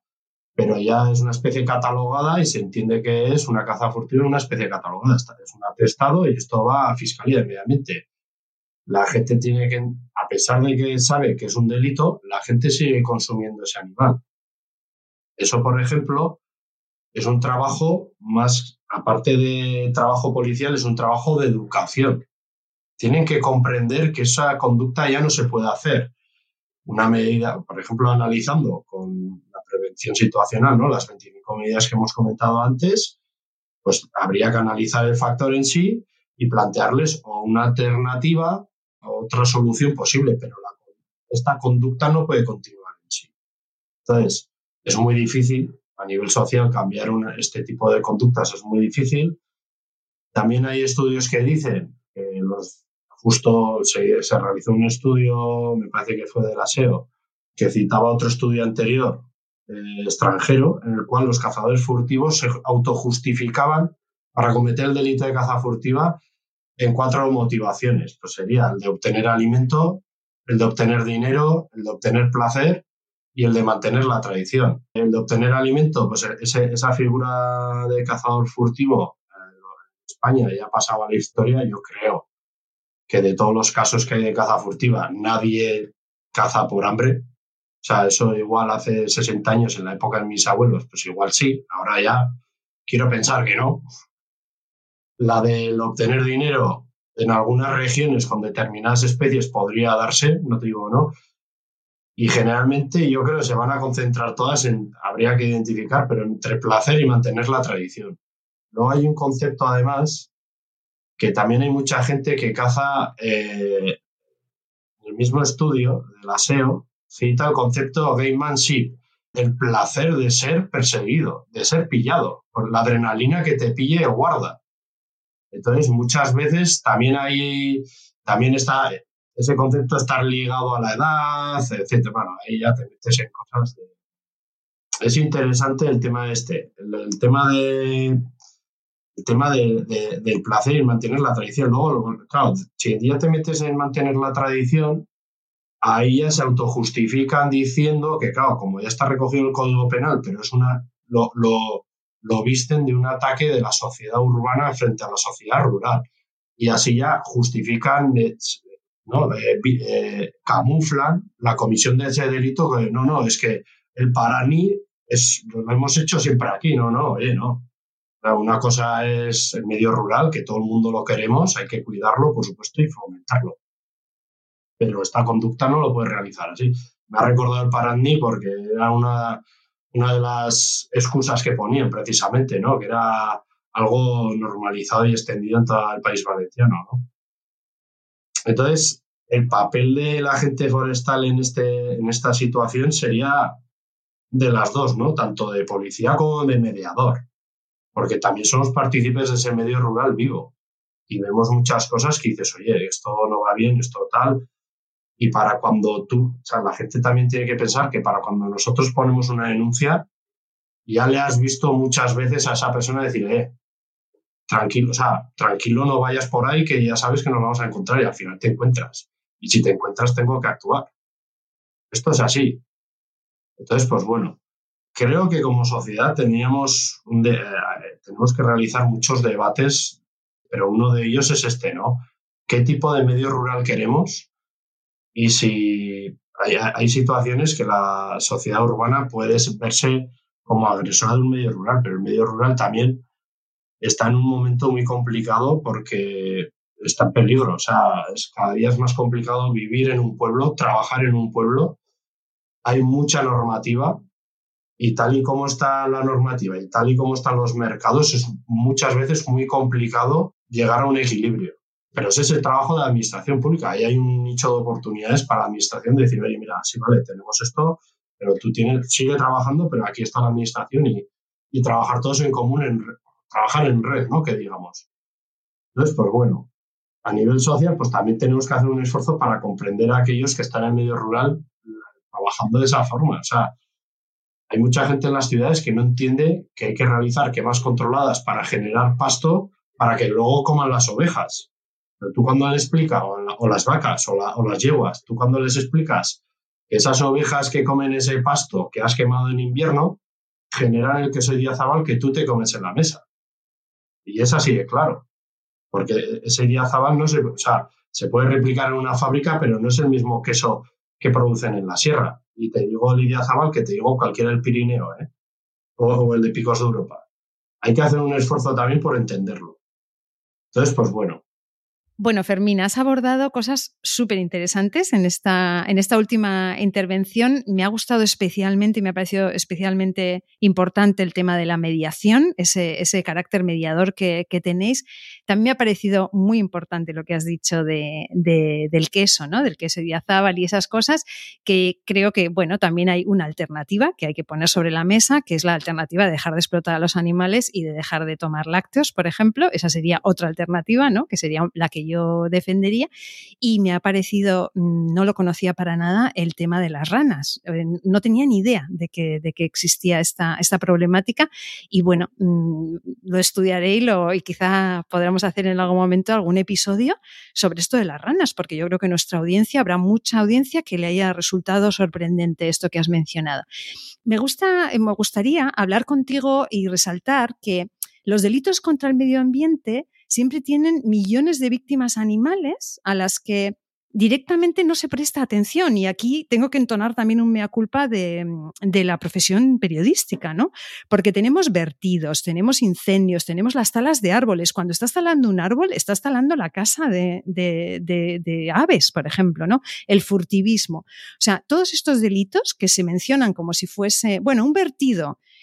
pero ya es una especie catalogada y se entiende que es una caza furtiva, una especie catalogada. Es un atestado y esto va a Fiscalía de Medio Ambiente la gente tiene que, a pesar de que sabe que es un delito, la gente sigue consumiendo ese animal. Eso, por ejemplo, es un trabajo más, aparte de trabajo policial, es un trabajo de educación. Tienen que comprender que esa conducta ya no se puede hacer. Una medida, por ejemplo, analizando con la prevención situacional, ¿no? las 25 medidas que hemos comentado antes, pues habría que analizar el factor en sí y plantearles una alternativa otra solución posible, pero esta conducta no puede continuar en sí. Entonces, es muy difícil a nivel social cambiar este tipo de conductas, es muy difícil. También hay estudios que dicen que justo se, realizó un estudio, me parece que fue del ASEO, que citaba otro estudio anterior eh, extranjero, en el cual los cazadores furtivos se autojustificaban para cometer el delito de caza furtiva en cuatro motivaciones. Pues sería el de obtener alimento, el de obtener dinero, el de obtener placer y el de mantener la tradición. El de obtener alimento, pues esa figura de cazador furtivo en España ya pasaba la historia, yo creo que de todos los casos que hay de caza furtiva, nadie caza por hambre. O sea, eso igual hace 60 años en la época de mis abuelos, pues igual sí, ahora ya quiero pensar que no, la del obtener dinero en algunas regiones con determinadas especies podría darse, no te digo no. Y generalmente yo creo que se van a concentrar todas en, habría que identificar, pero entre placer y mantener la tradición. Luego hay un concepto además que también hay mucha gente que caza, eh, el mismo estudio del aseo cita el concepto de gamemanship, el placer de ser perseguido, de ser pillado, por la adrenalina que te pille guarda. Entonces, muchas veces también hay, también está ese concepto de estar ligado a la edad, etcétera. Bueno, ahí ya te metes en cosas de... Es interesante el tema este, el, tema de el tema de, del placer y mantener la tradición. Luego, claro, si ya te metes en mantener la tradición, ahí ya se autojustifican diciendo que, claro, como ya está recogido el Código Penal, pero es una, lo visten de un ataque de la sociedad urbana frente a la sociedad rural. Y así ya justifican, ¿no? Eh, camuflan la comisión de ese delito que no, no, es que el paraní es, lo hemos hecho siempre aquí, no, no, oye, no. Una cosa es el medio rural, que todo el mundo lo queremos, hay que cuidarlo, por supuesto, y fomentarlo. Pero esta conducta no lo puede realizar así. Me ha recordado el Paraní porque era una, una de las excusas que ponían precisamente, ¿no? Que era algo normalizado y extendido en todo el país valenciano, ¿no? Entonces, el papel de la gente forestal en, este, en esta situación sería de las dos, ¿no? Tanto de policía como de mediador, porque también somos partícipes de ese medio rural vivo y vemos muchas cosas que dices, oye, esto no va bien, esto tal, y para cuando tú, o sea, la gente también tiene que pensar que para cuando nosotros ponemos una denuncia, ya le has visto muchas veces a esa persona decir, eh, tranquilo, o sea, tranquilo, no vayas por ahí que ya sabes que nos vamos a encontrar y al final te encuentras. Y si te encuentras, tengo que actuar. Esto es así. Entonces, pues bueno, creo que como sociedad teníamos eh, tenemos que realizar muchos debates, pero uno de ellos es este, ¿no? ¿Qué tipo de medio rural queremos? Y si hay, situaciones que la sociedad urbana puede verse como agresora de un medio rural, pero el medio rural también está en un momento muy complicado porque está en peligro. O sea, es, cada día es más complicado vivir en un pueblo, trabajar en un pueblo. Hay mucha normativa y tal y como está la normativa y tal y como están los mercados, es muchas veces muy complicado llegar a un equilibrio. Pero ese es el trabajo de la administración pública. Ahí hay un nicho de oportunidades para la administración de decir, oye, mira, sí, vale, tenemos esto, pero tú tienes, sigue trabajando, pero aquí está la administración y, y trabajar todos en común, en, trabajar en red, ¿no? Que digamos. Entonces, pues bueno, a nivel social, pues también tenemos que hacer un esfuerzo para comprender a aquellos que están en el medio rural trabajando de esa forma. O sea, hay mucha gente en las ciudades que no entiende que hay que realizar quemas controladas para generar pasto para que luego coman las ovejas. Tú cuando les explicas, o, las vacas, o, o las yeguas, tú cuando les explicas que esas ovejas que comen ese pasto que has quemado en invierno generan el queso diazabal que tú te comes en la mesa. Y es así de claro. Porque ese diazabal no se, o sea, se puede replicar en una fábrica, pero no es el mismo queso que producen en la sierra. Y te digo el diazabal que te digo cualquiera del Pirineo, ¿eh? o el de Picos de Europa. Hay que hacer un esfuerzo también por entenderlo. Entonces, pues bueno, bueno, Fermín, has abordado cosas súper interesantes en esta, en esta última intervención. Me ha gustado especialmente y me ha parecido especialmente importante el tema de la mediación, ese, ese carácter mediador que, tenéis. También me ha parecido muy importante lo que has dicho de, del queso, ¿no? Del queso diazábal y esas cosas, que creo que, bueno, también hay una alternativa que hay que poner sobre la mesa, que es la alternativa de dejar de explotar a los animales y de dejar de tomar lácteos, por ejemplo. Esa sería otra alternativa, ¿no? Que sería la que yo defendería. Y me ha parecido, mm, no lo conocía para nada, el tema de las ranas. Eh, no tenía ni idea de que, de que existía esta, esta problemática. Y bueno, mm, lo estudiaré y, quizá podremos hacer en algún momento algún episodio sobre esto de las ranas, porque yo creo que nuestra audiencia, habrá mucha audiencia que le haya resultado sorprendente esto que has mencionado. Me, gusta, me gustaría hablar contigo y resaltar que los delitos contra el medio ambiente siempre tienen millones de víctimas animales a las que directamente no se presta atención. Y aquí tengo que entonar también un mea culpa de, la profesión periodística, ¿no? Porque tenemos vertidos, tenemos incendios, tenemos las talas de árboles. Cuando estás talando un árbol, estás talando la casa de, de, aves, por ejemplo, ¿no? El furtivismo. O sea, todos estos delitos que se mencionan como si fuese, bueno, un vertido Mm,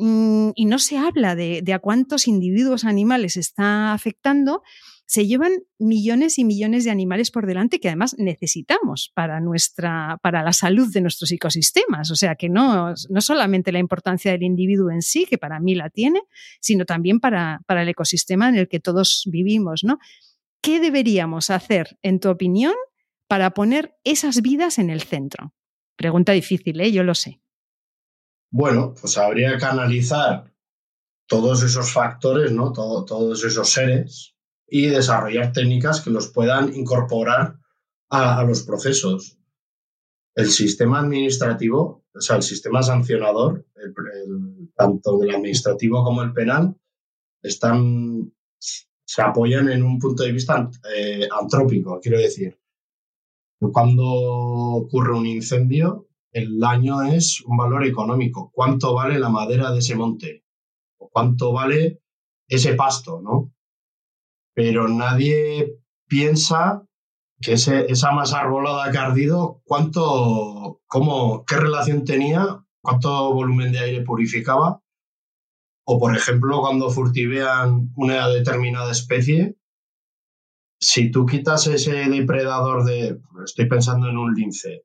y no se habla de, a cuántos individuos animales está afectando, se llevan millones y millones de animales por delante que además necesitamos para, nuestra, para la salud de nuestros ecosistemas. O sea que no, no solamente la importancia del individuo en sí, que para mí la tiene, sino también para, para el ecosistema en el que todos vivimos. ¿no? ¿Qué deberíamos hacer, en tu opinión, para poner esas vidas en el centro? Pregunta difícil, ¿eh? yo lo sé. Bueno, pues habría que analizar todos esos factores, ¿no? todos esos seres y desarrollar técnicas que los puedan incorporar a, los procesos. El sistema administrativo, o sea, el sistema sancionador, tanto el administrativo como el penal, están, se apoyan en un punto de vista eh, antrópico, quiero decir. Cuando ocurre un incendio, el daño es un valor económico. ¿Cuánto vale la madera de ese monte? ¿O cuánto vale ese pasto? ¿no? Pero nadie piensa que esa masa arbolada que ha ardido, ¿cuánto, cómo, qué relación tenía? ¿Cuánto volumen de aire purificaba? O, por ejemplo, cuando furtivean una determinada especie, si tú quitas ese depredador de, estoy pensando en un lince,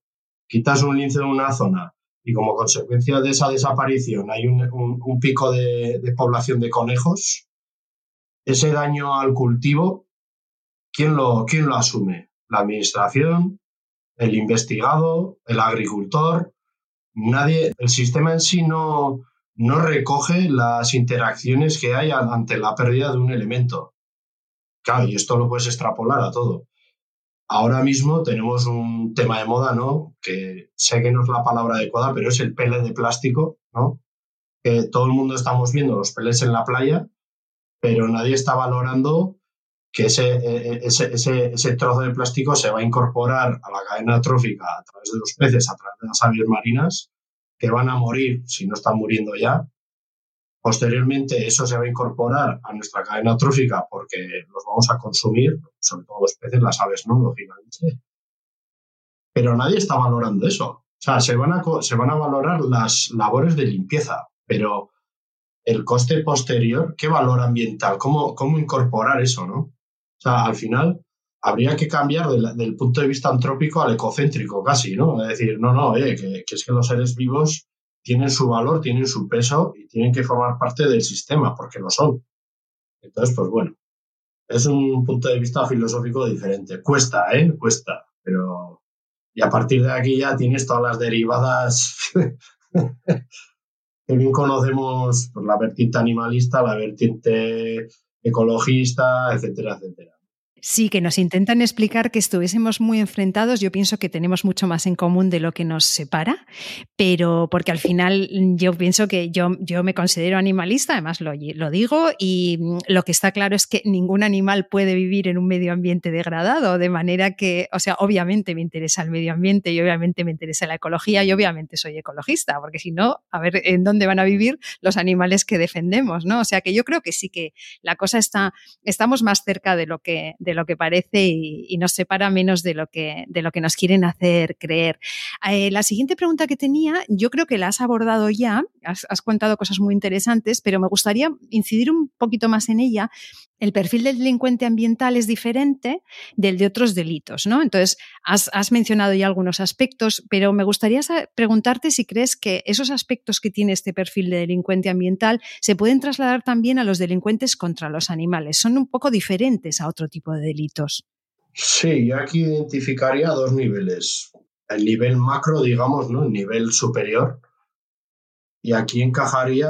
quitas un lince de una zona y como consecuencia de esa desaparición hay un, pico de, población de conejos, ese daño al cultivo, ¿quién lo, asume? ¿La administración? ¿El investigado? ¿El agricultor? Nadie, el sistema en sí no, no recoge las interacciones que hay ante la pérdida de un elemento. Claro, y esto lo puedes extrapolar a todo. Ahora mismo tenemos un tema de moda, ¿no? Que sé que no es la palabra adecuada, pero es el pele de plástico, ¿no? Que todo el mundo estamos viendo los peles en la playa, pero nadie está valorando que ese, e, e, ese, ese, trozo de plástico se va a incorporar a la cadena trófica a través de los peces, a través de las aves marinas, que van a morir, si no están muriendo ya, Posteriormente, eso se va a incorporar a nuestra cadena trófica porque los vamos a consumir, sobre todo los peces, las aves no, lógicamente. Pero nadie está valorando eso. O sea, se van a, se van a valorar las labores de limpieza, pero el coste posterior, ¿qué valor ambiental? ¿Cómo, cómo incorporar eso, no? O sea, al final habría que cambiar del, punto de vista antrópico al ecocéntrico casi, ¿no? Es decir, no, no, que, que, es que los seres vivos tienen su valor, tienen su peso y tienen que formar parte del sistema, porque lo son. Entonces, pues bueno, es un punto de vista filosófico diferente. Cuesta, ¿eh? Cuesta, pero... Y a partir de aquí ya tienes todas las derivadas que bien conocemos, pues, la vertiente animalista, la vertiente ecologista, etcétera, etcétera. Sí, que nos intentan explicar que estuviésemos muy enfrentados. Yo pienso que tenemos mucho más en común de lo que nos separa, pero porque al final yo pienso que yo, yo me considero animalista, además lo, lo digo, y lo que está claro es que ningún animal puede vivir en un medio ambiente degradado, de manera que, o sea, obviamente me interesa el medio ambiente y obviamente me interesa la ecología y obviamente soy ecologista, porque si no, a ver en dónde van a vivir los animales que defendemos, ¿no? O sea que yo creo que sí que la cosa está, estamos más cerca de lo que lo que parece y, nos separa menos de lo que, de lo que nos quieren hacer creer. Eh, la siguiente pregunta que tenía, yo creo que la has abordado ya, has, has contado cosas muy interesantes, pero me gustaría incidir un poquito más en ella el perfil del delincuente ambiental es diferente del de otros delitos, ¿no? Entonces, has, mencionado ya algunos aspectos, pero me gustaría preguntarte si crees que esos aspectos que tiene este perfil de delincuente ambiental se pueden trasladar también a los delincuentes contra los animales. Son un poco diferentes a otro tipo de delitos. Sí, yo aquí identificaría dos niveles. El nivel macro, digamos, ¿no? El nivel superior. Y aquí encajaría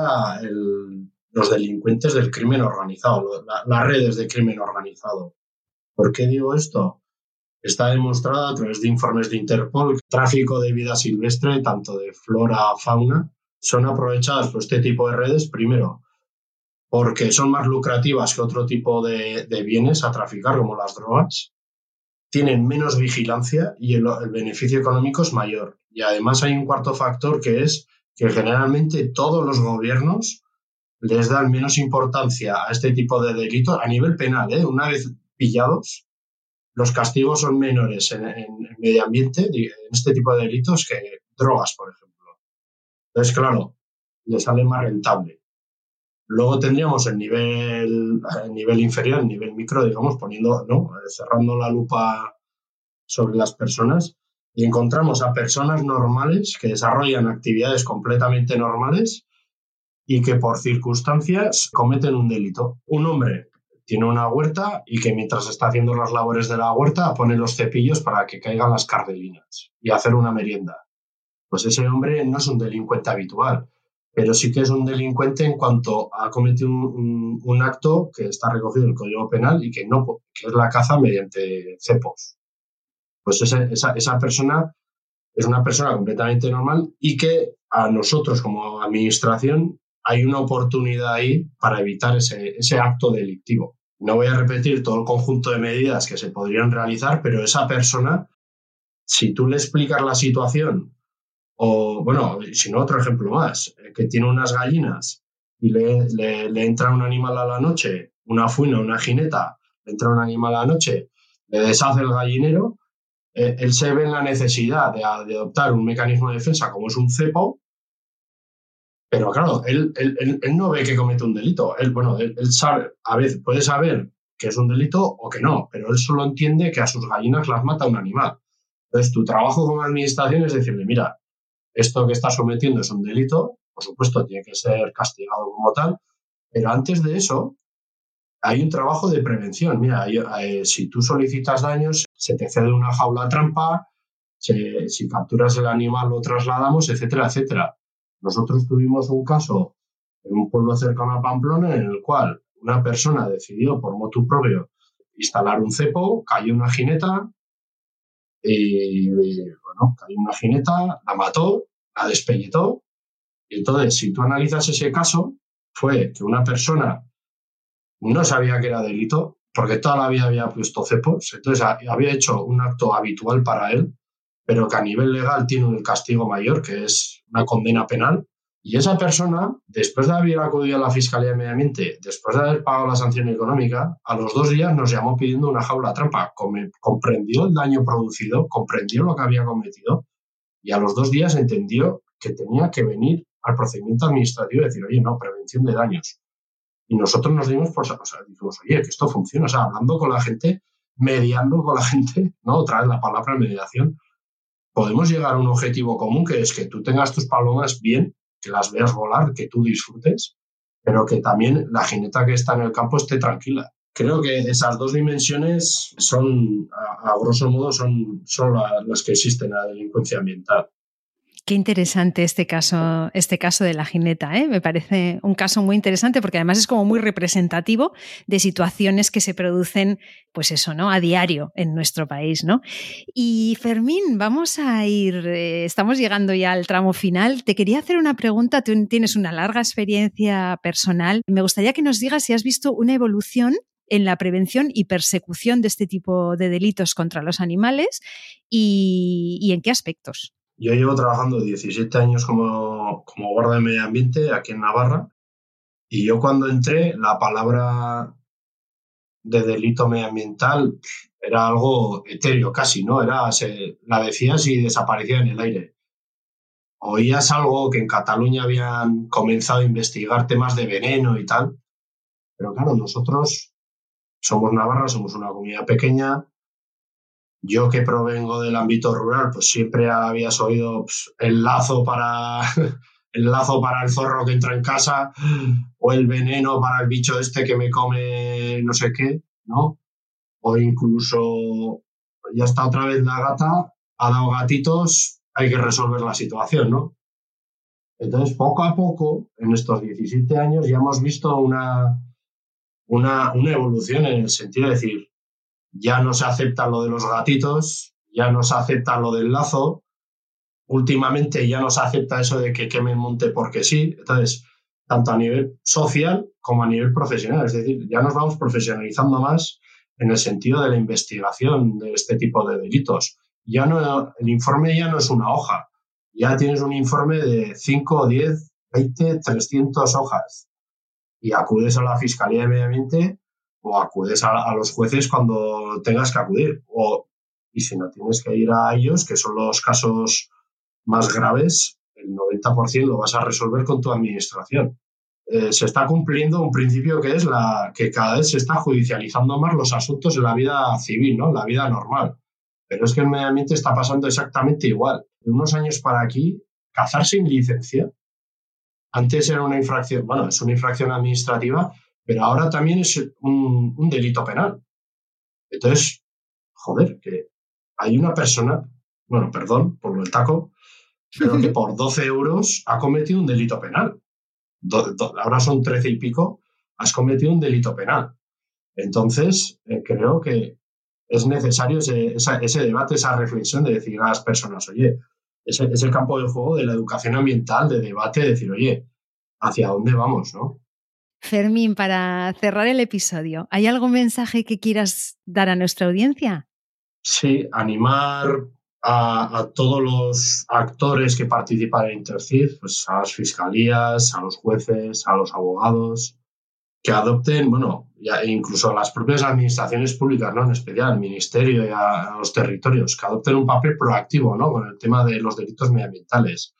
los delincuentes del crimen organizado, las redes de crimen organizado. ¿Por qué digo esto? Está demostrado a través de informes de Interpol que tráfico de vida silvestre, tanto de flora fauna, son aprovechadas por este tipo de redes, primero, porque son más lucrativas que otro tipo de, bienes a traficar, como las drogas, tienen menos vigilancia y el beneficio económico es mayor. Y además hay un cuarto factor que es que generalmente todos los gobiernos les dan menos importancia a este tipo de delitos a nivel penal. ¿eh? Una vez pillados, los castigos son menores en, medio ambiente, en este tipo de delitos, que drogas, por ejemplo. Entonces, claro, le sale más rentable. Luego tendríamos el nivel, el nivel inferior, el nivel micro, digamos, poniendo, ¿no? cerrando la lupa sobre las personas y encontramos a personas normales que desarrollan actividades completamente normales y que por circunstancias cometen un delito. Un hombre tiene una huerta y que mientras está haciendo las labores de la huerta pone los cepillos para que caigan las cardelinas y hacer una merienda. Pues ese hombre no es un delincuente habitual, pero sí que es un delincuente en cuanto ha cometido un, acto que está recogido en el Código Penal y que no que es la caza mediante cepos. Pues esa, esa persona es una persona completamente normal y que a nosotros como administración hay una oportunidad ahí para evitar ese, ese acto delictivo. No voy a repetir todo el conjunto de medidas que se podrían realizar, pero esa persona, si tú le explicas la situación, o bueno, si no, otro ejemplo más, eh, que tiene unas gallinas y le, le, entra un animal a la noche, una fuina, una jineta, le entra un animal a la noche, le deshace el gallinero, eh, él se ve en la necesidad de, adoptar un mecanismo de defensa como es un cepo pero claro, él, no ve que comete un delito. Él, bueno, él, sabe, a veces puede saber que es un delito o que no, pero él solo entiende que a sus gallinas las mata un animal. Entonces, tu trabajo como administración es decirle, mira, esto que estás sometiendo es un delito, por supuesto, tiene que ser castigado como tal, pero antes de eso, hay un trabajo de prevención. Mira, eh, si tú solicitas daños, se te cede una jaula trampa, si capturas el animal lo trasladamos, etcétera, etcétera. Nosotros tuvimos un caso en un pueblo cercano a Pamplona en el cual una persona decidió por motu propio instalar un cepo, cayó una jineta, y, bueno, cayó una jineta, la mató, la despellitó. Y entonces, si tú analizas ese caso, fue que una persona no sabía que era delito, porque toda la vida había puesto cepos, entonces había hecho un acto habitual para él, pero que a nivel legal tiene un castigo mayor, que es una condena penal, Y esa persona, después de haber acudido a la Fiscalía de Medio Ambiente, después de haber pagado la sanción económica, a los dos días nos llamó pidiendo una jaula trampa. Comprendió el daño producido, comprendió lo que había cometido y a los dos días entendió que tenía que venir al procedimiento administrativo y decir, oye, no, prevención de daños. Y nosotros nos dimos por, o sea, dijimos, oye, que esto funciona, o sea, hablando con la gente, mediando con la gente, ¿no? Otra vez la palabra mediación, podemos llegar a un objetivo común que es que tú tengas tus palomas bien que las veas volar, que tú disfrutes, pero que también la jineta que está en el campo esté tranquila. Creo que esas dos dimensiones son, a, grosso modo, son, son las que existen en la delincuencia ambiental. Qué interesante este caso, este caso de la jineta. ¿eh? Me parece un caso muy interesante porque además es como muy representativo de situaciones que se producen, pues eso, ¿no? A diario en nuestro país, ¿no? Y Fermín, vamos a ir, eh, estamos llegando ya al tramo final. Te quería hacer una pregunta. Tú tienes una larga experiencia personal. Me gustaría que nos digas si has visto una evolución en la prevención y persecución de este tipo de delitos contra los animales y en qué aspectos. Yo llevo trabajando 17 años como, como guarda de medio ambiente aquí en Navarra y yo cuando entré la palabra de delito medioambiental era algo etéreo casi, ¿no? Era, se, la decías y desaparecía en el aire. Oías algo que en Cataluña habían comenzado a investigar temas de veneno y tal, pero claro, nosotros somos Navarra, somos una comunidad pequeña, yo que provengo del ámbito rural, pues siempre habías oído pues, el lazo para el lazo para el zorro que entra en casa o el veneno para el bicho este que me come no sé qué, ¿no? O incluso ya está otra vez la gata, ha dado gatitos, hay que resolver la situación, ¿no? Entonces, poco a poco, en estos 17 años, ya hemos visto una, una, una evolución en el sentido de decir, ya no se acepta lo de los gatitos, ya no se acepta lo del lazo, últimamente ya no se acepta eso de que queme el monte porque sí, entonces, tanto a nivel social como a nivel profesional, es decir, ya nos vamos profesionalizando más en el sentido de la investigación de este tipo de delitos. Ya no, el informe ya no es una hoja, ya tienes un informe de 5, 10, 20, 300 hojas. Y acudes a la Fiscalía de Medio Ambiente o acudes a, los jueces cuando tengas que acudir. O, y si no tienes que ir a ellos, que son los casos más graves, el 90% lo vas a resolver con tu administración. Eh, se está cumpliendo un principio que es la que cada vez se está judicializando más los asuntos de la vida civil, ¿no? La vida normal. Pero es que el medio ambiente está pasando exactamente igual. De unos años para aquí, cazar sin licencia, antes era una infracción, bueno, es una infracción administrativa, pero ahora también es un, delito penal. Entonces, joder, que hay una persona, bueno, perdón por lo del taco, pero que por 12 euros ha cometido un delito penal. ahora son 13 y pico, has cometido un delito penal. Entonces, eh, creo que es necesario ese, ese, debate, esa reflexión de decir a las personas, oye, es el campo de juego de la educación ambiental, de debate, de decir, oye, ¿hacia dónde vamos? ¿no? Fermín, para cerrar el episodio, ¿hay algún mensaje que quieras dar a nuestra audiencia? Sí, animar a, todos los actores que participan en Intercid, pues a las fiscalías, a los jueces, a los abogados, que adopten, bueno, incluso a las propias administraciones públicas, ¿no? En especial al ministerio y a, los territorios, que adopten un papel proactivo, ¿no? Con el tema de los delitos medioambientales.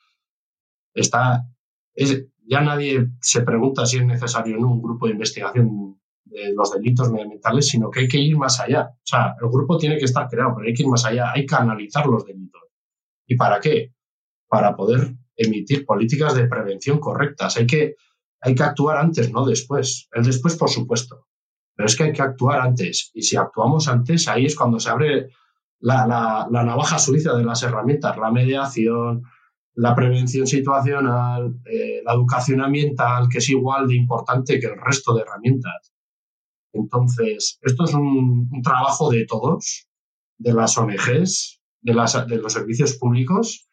Está, es, ya nadie se pregunta si es necesario no un grupo de investigación de los delitos medioambientales, sino que hay que ir más allá. O sea, el grupo tiene que estar creado, pero hay que ir más allá, hay que analizar los delitos. ¿Y para qué? Para poder emitir políticas de prevención correctas. Hay que, hay que actuar antes, no después. El después, por supuesto. Pero es que hay que actuar antes. Y si actuamos antes, ahí es cuando se abre la, la navaja suiza de las herramientas, la mediación, la prevención situacional, eh, la educación ambiental, que es igual de importante que el resto de herramientas. Entonces, esto es un, trabajo de todos, de las ONGs, de, los servicios públicos,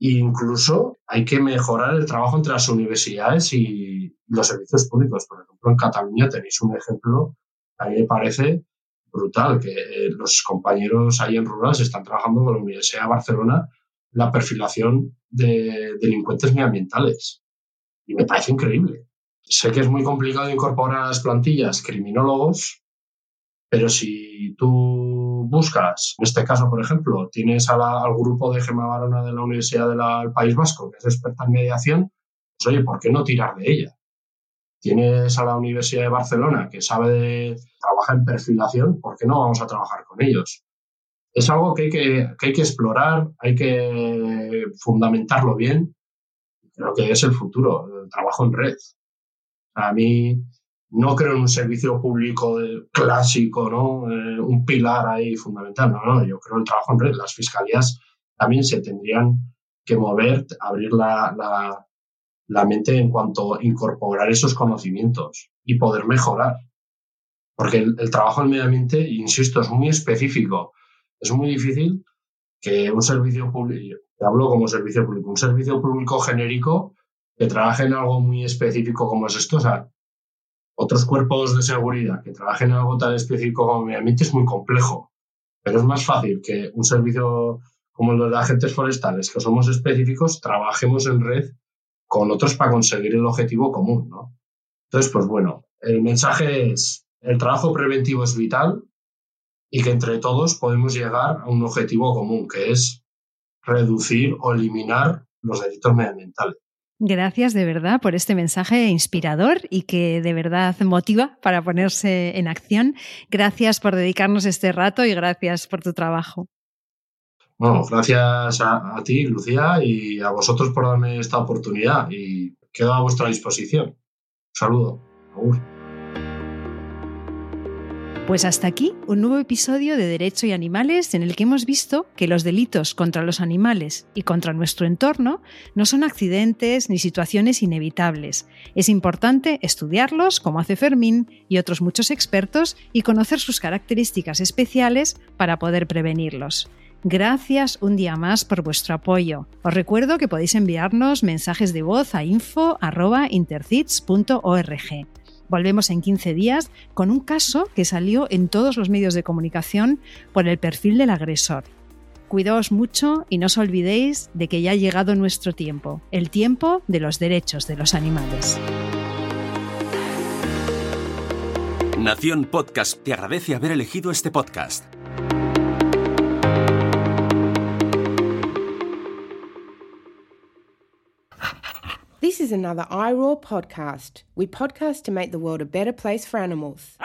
e incluso hay que mejorar el trabajo entre las universidades y los servicios públicos. Por ejemplo, en Cataluña tenéis un ejemplo, a mí me parece brutal, que los compañeros ahí en rural están trabajando con la Universidad de Barcelona la perfilación de delincuentes medioambientales. Y me parece increíble. Sé que es muy complicado incorporar a las plantillas criminólogos, pero si tú buscas, en este caso, por ejemplo, tienes al grupo de Gemma Barona de la Universidad del País Vasco, que es experta en mediación, pues oye, ¿por qué no tirar de ella? Tienes a la Universidad de Barcelona, que sabe de, trabaja en perfilación, ¿por qué no vamos a trabajar con ellos? Es algo que hay que, que hay que explorar, hay que fundamentarlo bien. Creo que es el futuro, el trabajo en red. A mí no creo en un servicio público clásico, ¿no? Eh, un pilar ahí fundamental. No, no, yo creo en el trabajo en red. Las fiscalías también se tendrían que mover, abrir la, la, mente en cuanto a incorporar esos conocimientos y poder mejorar. Porque el, trabajo en medio ambiente, insisto, es muy específico. Es muy difícil que un servicio público, te hablo como servicio público, un servicio público genérico que trabaje en algo muy específico como es esto. O sea, otros cuerpos de seguridad que trabajen en algo tan específico como medio ambiente es muy complejo. Pero es más fácil que un servicio como el de los agentes forestales, que somos específicos, trabajemos en red con otros para conseguir el objetivo común, ¿no? Entonces, pues bueno, el mensaje es, el trabajo preventivo es vital y que entre todos podemos llegar a un objetivo común, que es reducir o eliminar los delitos medioambientales. Gracias de verdad por este mensaje inspirador y que de verdad motiva para ponerse en acción. Gracias por dedicarnos este rato y gracias por tu trabajo. Bueno, gracias a, ti, Lucía, y a vosotros por darme esta oportunidad y quedo a vuestra disposición. Un saludo. Pues hasta aquí un nuevo episodio de Derecho y Animales en el que hemos visto que los delitos contra los animales y contra nuestro entorno no son accidentes ni situaciones inevitables. Es importante estudiarlos, como hace Fermín y otros muchos expertos, y conocer sus características especiales para poder prevenirlos. Gracias un día más por vuestro apoyo. Os recuerdo que podéis enviarnos mensajes de voz a info.intercits.org. Volvemos en 15 días con un caso que salió en todos los medios de comunicación por el perfil del agresor. Cuidaos mucho y no os olvidéis de que ya ha llegado nuestro tiempo, el tiempo de los derechos de los animales. Nación Podcast te agradece haber elegido este podcast. This is another iRaw podcast. We podcast to make the world a better place for animals.